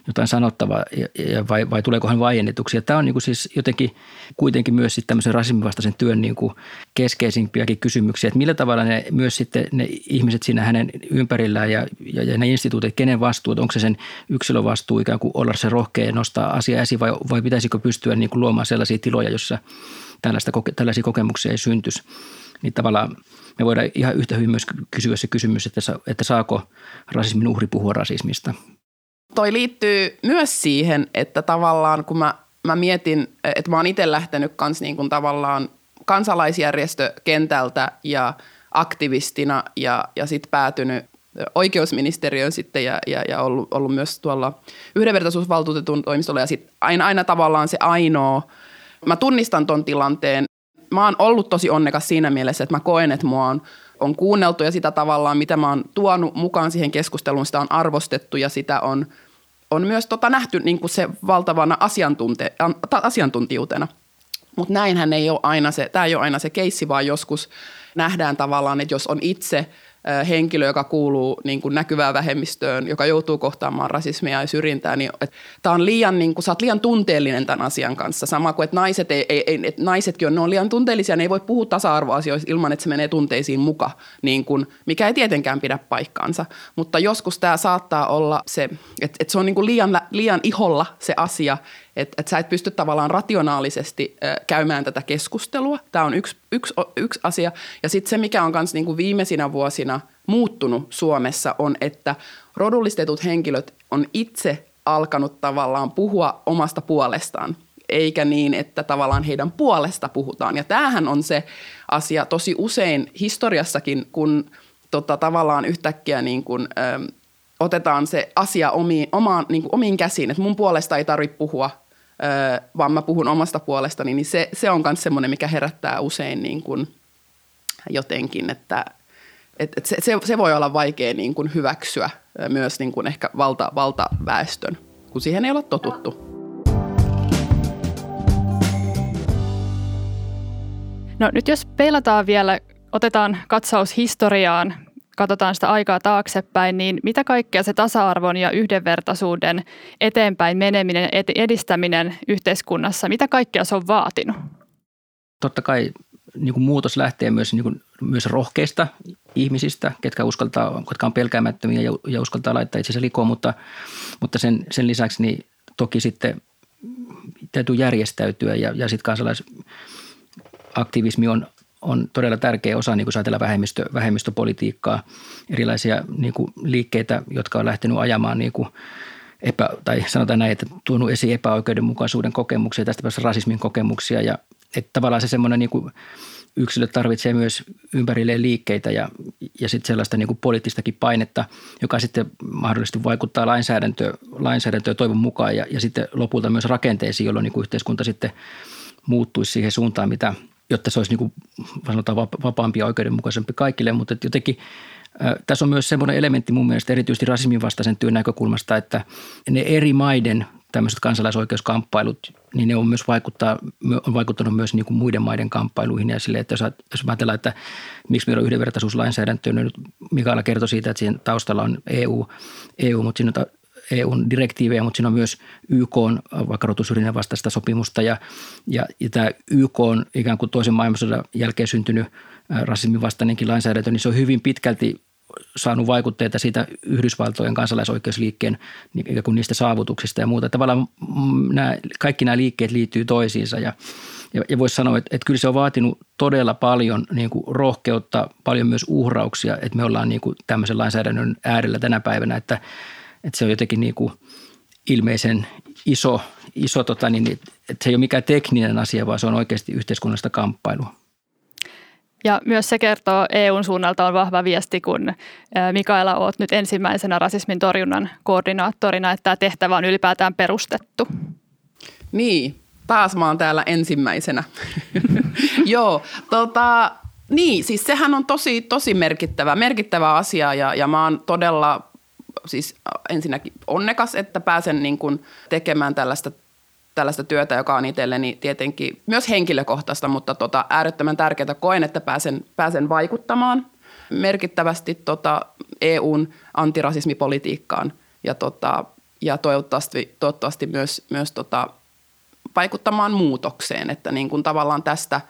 jotain sanottavaa ja, vai, vai tuleeko hän vaiennetuksi. Ja tämä on niin kuin siis jotenkin kuitenkin myös sitten tämmöisen rasismin työn niin kuin keskeisimpiäkin kysymyksiä, että millä tavalla ne myös sitten ne ihmiset siinä hänen ympärillään ja, ja, ja ne instituutit, kenen vastuu, onko se sen yksilön vastuu ikään kuin olla se rohkea ja nostaa asia esiin vai, vai pitäisikö pystyä niin kuin luomaan sellaisia tiloja, jossa tällaista, tällaisia kokemuksia ei syntyisi. niin tavallaan me voidaan ihan yhtä hyvin myös kysyä se kysymys, että, että saako rasismin uhri puhua rasismista. Toi liittyy myös siihen, että tavallaan kun mä, mä mietin, että mä oon itse lähtenyt kans niin kuin tavallaan kansalaisjärjestökentältä ja aktivistina ja, ja sitten päätynyt oikeusministeriön sitten ja, ja, ja ollut, ollut myös tuolla yhdenvertaisuusvaltuutetun toimistolla ja sitten aina, aina tavallaan se ainoa, mä tunnistan ton tilanteen. Mä oon ollut tosi onnekas siinä mielessä, että mä koen, että mua on, on kuunneltu ja sitä tavallaan, mitä mä oon tuonut mukaan siihen keskusteluun, sitä on arvostettu ja sitä on, on myös tota nähty niin kuin se valtavana asiantunte, asiantuntijuutena. Mutta näinhän ei ole aina se, tämä ei ole aina se keissi, vaan joskus nähdään tavallaan, että jos on itse – henkilö, joka kuuluu niin kuin näkyvään vähemmistöön, joka joutuu kohtaamaan rasismia ja syrjintää, niin tämä on liian, niin kuin, sä oot liian tunteellinen tämän asian kanssa. Sama kuin, että, naiset ei, ei, ei, että naisetkin on, ne on liian tunteellisia, ne ei voi puhua tasa-arvoasioista ilman, että se menee tunteisiin mukaan, niin kuin, mikä ei tietenkään pidä paikkaansa. Mutta joskus tämä saattaa olla se, että, että se on niin kuin liian, liian iholla se asia, että, että sä et pysty tavallaan rationaalisesti käymään tätä keskustelua. Tämä on yksi, yksi, yksi asia. Ja sitten se, mikä on myös niin viimeisinä vuosina muuttunut Suomessa, on, että rodullistetut henkilöt on itse alkanut tavallaan puhua omasta puolestaan eikä niin, että tavallaan heidän puolesta puhutaan. Ja tämähän on se asia tosi usein historiassakin, kun tota, tavallaan yhtäkkiä niin kuin, ö, otetaan se asia omiin, omaan, niin kuin omiin käsiin, että mun puolesta ei tarvitse puhua vaan mä puhun omasta puolestani, niin se, se on myös semmoinen, mikä herättää usein niin kuin jotenkin, että et, et se, se, se voi olla vaikea niin kuin hyväksyä myös niin kuin ehkä valta, valtaväestön, kun siihen ei ole totuttu. No nyt jos peilataan vielä, otetaan katsaus historiaan katsotaan sitä aikaa taaksepäin, niin mitä kaikkea se tasa-arvon ja yhdenvertaisuuden eteenpäin meneminen, edistäminen yhteiskunnassa, mitä kaikkea se on vaatinut? Totta kai niin kuin muutos lähtee myös, niin kuin, myös rohkeista ihmisistä, ketkä, uskaltaa, ketkä on pelkäämättömiä ja, ja uskaltaa laittaa itsensä likoon, mutta, mutta sen, sen lisäksi niin toki sitten täytyy järjestäytyä ja, ja sitten kansalaisaktivismi on on todella tärkeä osa, niin kuin ajatellaan vähemmistö, vähemmistöpolitiikkaa, erilaisia niin kuin liikkeitä, jotka on lähtenyt ajamaan niin kuin epä, tai sanotaan näin, että tuonut esiin epäoikeudenmukaisuuden kokemuksia, tästä päästä rasismin kokemuksia ja että tavallaan se semmoinen niin kuin yksilö tarvitsee myös ympärilleen liikkeitä ja, ja sitten sellaista niin kuin poliittistakin painetta, joka sitten mahdollisesti vaikuttaa lainsäädäntöön, lainsäädäntöön toivon mukaan ja, ja sitten lopulta myös rakenteisiin, jolloin niin kuin yhteiskunta sitten muuttuisi siihen suuntaan, mitä – jotta se olisi niin kuin, sanotaan vapaampi ja oikeudenmukaisempi kaikille, mutta jotenkin tässä on myös semmoinen elementti mun mielestä erityisesti rasismin vastaisen työn näkökulmasta, että ne eri maiden tämmöiset kansalaisoikeuskamppailut, niin ne on myös vaikuttaa, on vaikuttanut myös niin kuin muiden maiden kamppailuihin. Ja sille, että jos, jos ajatellaan, että miksi meillä on yhdenvertaisuuslainsäädäntö, niin nyt Mikaela kertoi siitä, että siinä taustalla on EU, EU mutta siinä EUn direktiivejä, mutta siinä on myös YK on vaikka rotusyrjinnän vastaista sopimusta ja, ja, ja tämä YK on ikään kuin toisen maailmansodan jälkeen syntynyt rasismin vastainenkin lainsäädäntö, niin se on hyvin pitkälti saanut vaikutteita siitä Yhdysvaltojen kansalaisoikeusliikkeen niin kuin niistä saavutuksista ja muuta. Tavallaan nämä, kaikki nämä liikkeet liittyy toisiinsa ja, ja, ja voisi sanoa, että, että kyllä se on vaatinut todella paljon niin kuin rohkeutta, paljon myös uhrauksia, että me ollaan niin kuin tämmöisen lainsäädännön äärellä tänä päivänä, että – että se on jotenkin niin kuin ilmeisen iso, iso tota, niin, että se ei ole mikään tekninen asia, vaan se on oikeasti yhteiskunnallista kamppailua. Ja myös se kertoo EUn suunnalta on vahva viesti, kun Mikaela olet nyt ensimmäisenä rasismin torjunnan koordinaattorina, että tämä tehtävä on ylipäätään perustettu. Niin, taas mä oon täällä ensimmäisenä. *laughs* Joo, tota, niin, siis sehän on tosi, tosi merkittävä, merkittävä asia ja, ja mä oon todella siis ensinnäkin onnekas, että pääsen niin kuin tekemään tällaista tällaista työtä, joka on itselleni tietenkin myös henkilökohtaista, mutta tota, äärettömän tärkeää koen, että pääsen, pääsen vaikuttamaan merkittävästi tota EUn antirasismipolitiikkaan ja, tota, ja toivottavasti, toivottavasti myös, myös tota, vaikuttamaan muutokseen, että niin kuin tavallaan tästä,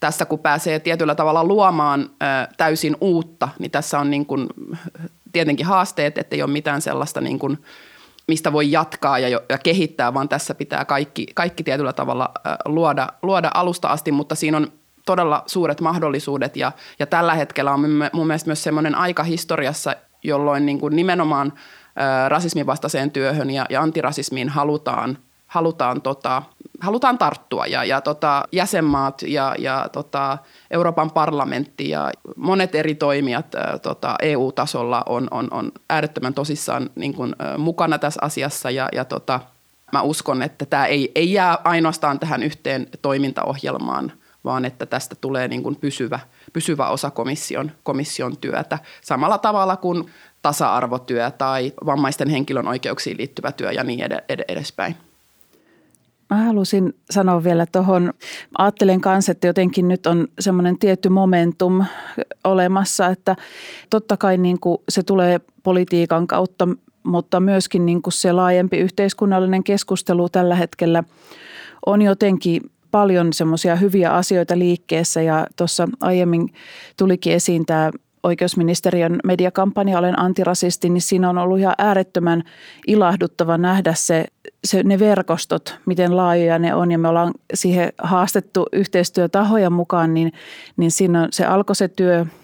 tässä kun pääsee tietyllä tavalla luomaan ö, täysin uutta, niin tässä on niin kuin tietenkin haasteet, että ei ole mitään sellaista niin kuin, mistä voi jatkaa ja, ja kehittää, vaan tässä pitää kaikki, kaikki tietyllä tavalla luoda, luoda alusta asti, mutta siinä on todella suuret mahdollisuudet ja, ja tällä hetkellä on mun mielestä myös semmoinen aika historiassa, jolloin niin kuin nimenomaan rasismin vastaiseen työhön ja, ja antirasismiin halutaan, halutaan, tota, halutaan tarttua. Ja, ja tota, jäsenmaat ja, ja tota, Euroopan parlamentti ja monet eri toimijat ä, tota, EU-tasolla on, on, on äärettömän tosissaan niin kuin, ä, mukana tässä asiassa ja, ja tota, mä uskon, että tämä ei, ei jää ainoastaan tähän yhteen toimintaohjelmaan, vaan että tästä tulee niin kuin pysyvä, pysyvä osa komission, komission työtä. Samalla tavalla kuin tasa-arvotyö tai vammaisten henkilön oikeuksiin liittyvä työ ja niin edespäin. Mä halusin sanoa vielä tuohon, ajattelen kanssa, että jotenkin nyt on semmoinen tietty momentum olemassa, että totta kai niin kuin se tulee politiikan kautta, mutta myöskin niin kuin se laajempi yhteiskunnallinen keskustelu tällä hetkellä on jotenkin paljon semmoisia hyviä asioita liikkeessä. Ja tuossa aiemmin tulikin esiin tämä oikeusministeriön mediakampanja Olen antirasisti, niin siinä on ollut ihan äärettömän ilahduttava nähdä se, se, ne verkostot, miten laajoja ne on. Ja me ollaan siihen haastettu yhteistyötahoja mukaan, niin, niin siinä on, se alkoi se työ –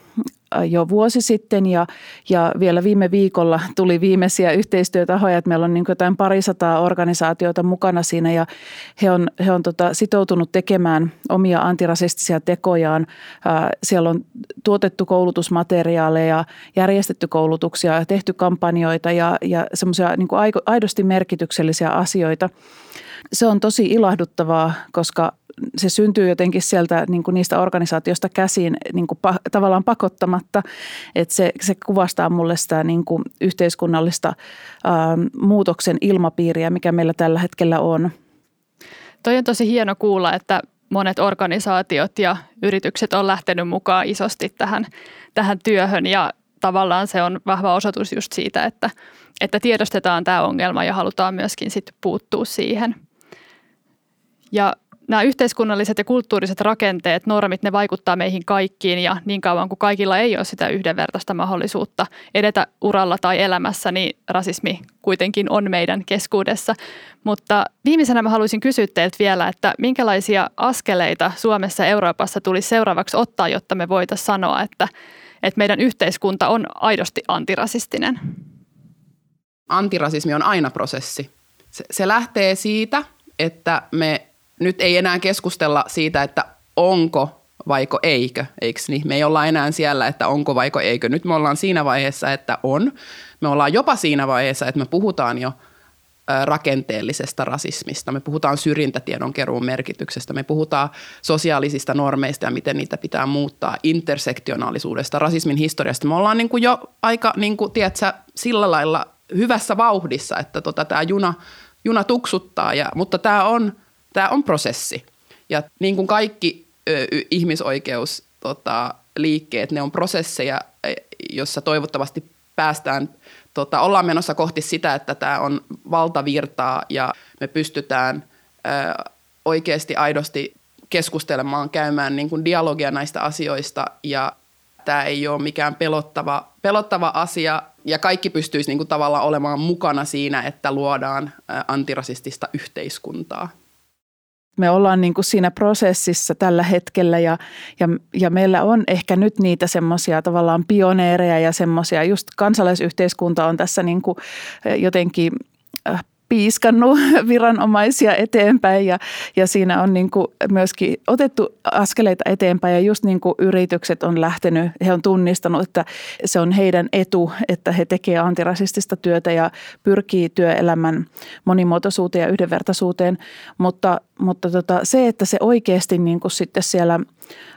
jo vuosi sitten ja, ja vielä viime viikolla tuli viimeisiä yhteistyötahoja, että meillä on niin jotain parisataa organisaatiota mukana siinä ja he on, he on tota sitoutunut tekemään omia antirasistisia tekojaan. Siellä on tuotettu koulutusmateriaaleja, järjestetty koulutuksia, tehty kampanjoita ja, ja semmoisia niin aidosti merkityksellisiä asioita. Se on tosi ilahduttavaa, koska se syntyy jotenkin sieltä niin kuin niistä organisaatioista käsiin niin kuin pa, tavallaan pakottamatta. Että se, se kuvastaa mulle sitä niin kuin yhteiskunnallista ää, muutoksen ilmapiiriä, mikä meillä tällä hetkellä on. Toi on tosi hieno kuulla, että monet organisaatiot ja yritykset on lähtenyt mukaan isosti tähän, tähän työhön ja tavallaan se on vahva osoitus just siitä, että, että tiedostetaan tämä ongelma ja halutaan myöskin sitten puuttua siihen. Ja nämä yhteiskunnalliset ja kulttuuriset rakenteet, normit, ne vaikuttaa meihin kaikkiin ja niin kauan kuin kaikilla ei ole sitä yhdenvertaista mahdollisuutta edetä uralla tai elämässä, niin rasismi kuitenkin on meidän keskuudessa. Mutta viimeisenä mä haluaisin kysyä teiltä vielä, että minkälaisia askeleita Suomessa ja Euroopassa tulisi seuraavaksi ottaa, jotta me voitaisiin sanoa, että, että meidän yhteiskunta on aidosti antirasistinen? Antirasismi on aina prosessi. Se, se lähtee siitä, että me nyt ei enää keskustella siitä, että onko vaiko eikö, eikö niin? Me ei olla enää siellä, että onko vaiko eikö. Nyt me ollaan siinä vaiheessa, että on. Me ollaan jopa siinä vaiheessa, että me puhutaan jo rakenteellisesta rasismista. Me puhutaan syrjintätiedon keruun merkityksestä. Me puhutaan sosiaalisista normeista ja miten niitä pitää muuttaa, intersektionaalisuudesta, rasismin historiasta. Me ollaan niin kuin jo aika, niin kuin, tiedätkö, sillä lailla hyvässä vauhdissa, että tota, tämä juna, juna tuksuttaa. Ja, mutta tämä on tämä on prosessi. Ja niin kuin kaikki ö, ihmisoikeus tota, liikkeet, ne on prosesseja, e, jossa toivottavasti päästään, tota, ollaan menossa kohti sitä, että tämä on valtavirtaa ja me pystytään ö, oikeasti aidosti keskustelemaan, käymään niin kuin dialogia näistä asioista ja tämä ei ole mikään pelottava, pelottava asia ja kaikki pystyisi niin kuin tavallaan olemaan mukana siinä, että luodaan antirasistista yhteiskuntaa me ollaan niin kuin siinä prosessissa tällä hetkellä ja, ja, ja meillä on ehkä nyt niitä semmoisia tavallaan pioneereja ja semmoisia, just kansalaisyhteiskunta on tässä niin kuin jotenkin äh, piiskannut *laughs* viranomaisia eteenpäin ja, ja siinä on niin kuin myöskin otettu askeleita eteenpäin ja just niin kuin yritykset on lähtenyt, he on tunnistanut, että se on heidän etu, että he tekevät antirasistista työtä ja pyrkii työelämän monimuotoisuuteen ja yhdenvertaisuuteen, mutta, mutta tota, se, että se oikeasti niin kuin sitten siellä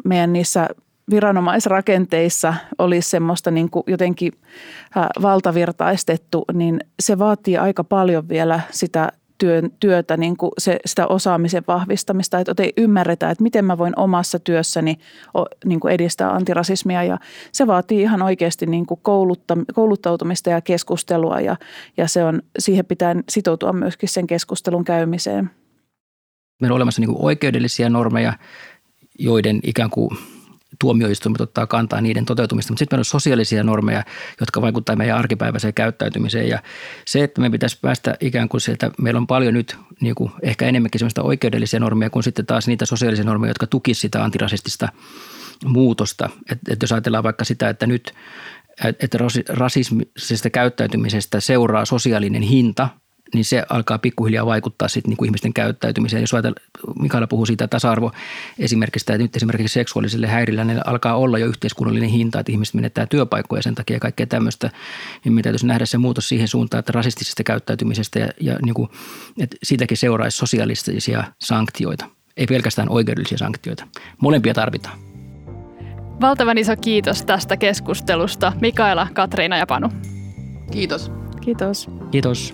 meidän niissä viranomaisrakenteissa olisi semmoista niin kuin jotenkin valtavirtaistettu, niin se vaatii aika paljon vielä sitä työn, työtä, niin kuin se, sitä osaamisen vahvistamista, että ei ymmärretä, että miten mä voin omassa työssäni niin kuin edistää antirasismia. Ja se vaatii ihan oikeasti niin kuin koulutta, kouluttautumista ja keskustelua. Ja, ja se on, siihen pitää sitoutua myöskin sen keskustelun käymiseen. Meillä on olemassa niin kuin oikeudellisia normeja, joiden ikään kuin tuomioistuimet ottaa kantaa niiden toteutumista. Mutta sitten meillä on sosiaalisia normeja, jotka vaikuttavat meidän arkipäiväiseen käyttäytymiseen. Ja se, että me pitäisi päästä ikään kuin sieltä, meillä on paljon nyt niin kuin ehkä enemmänkin sellaista oikeudellisia normeja kuin sitten taas niitä sosiaalisia normeja, jotka tukisivat sitä antirasistista muutosta. Että et jos ajatellaan vaikka sitä, että nyt että rasismisesta käyttäytymisestä seuraa sosiaalinen hinta – niin se alkaa pikkuhiljaa vaikuttaa sitten niin kuin ihmisten käyttäytymiseen. Jos ajatellaan, Mikaela puhuu siitä tasa-arvo esimerkistä, että nyt esimerkiksi seksuaaliselle häirillä niin alkaa olla jo yhteiskunnallinen hinta, että ihmiset menettää työpaikkoja sen takia ja kaikkea tämmöistä, niin me täytyisi nähdä se muutos siihen suuntaan, että rasistisesta käyttäytymisestä ja, ja niin kuin, että siitäkin seuraisi sosiaalisia sanktioita, ei pelkästään oikeudellisia sanktioita. Molempia tarvitaan. Valtavan iso kiitos tästä keskustelusta Mikaela, Katriina ja Panu. Kiitos. Kiitos. Kiitos.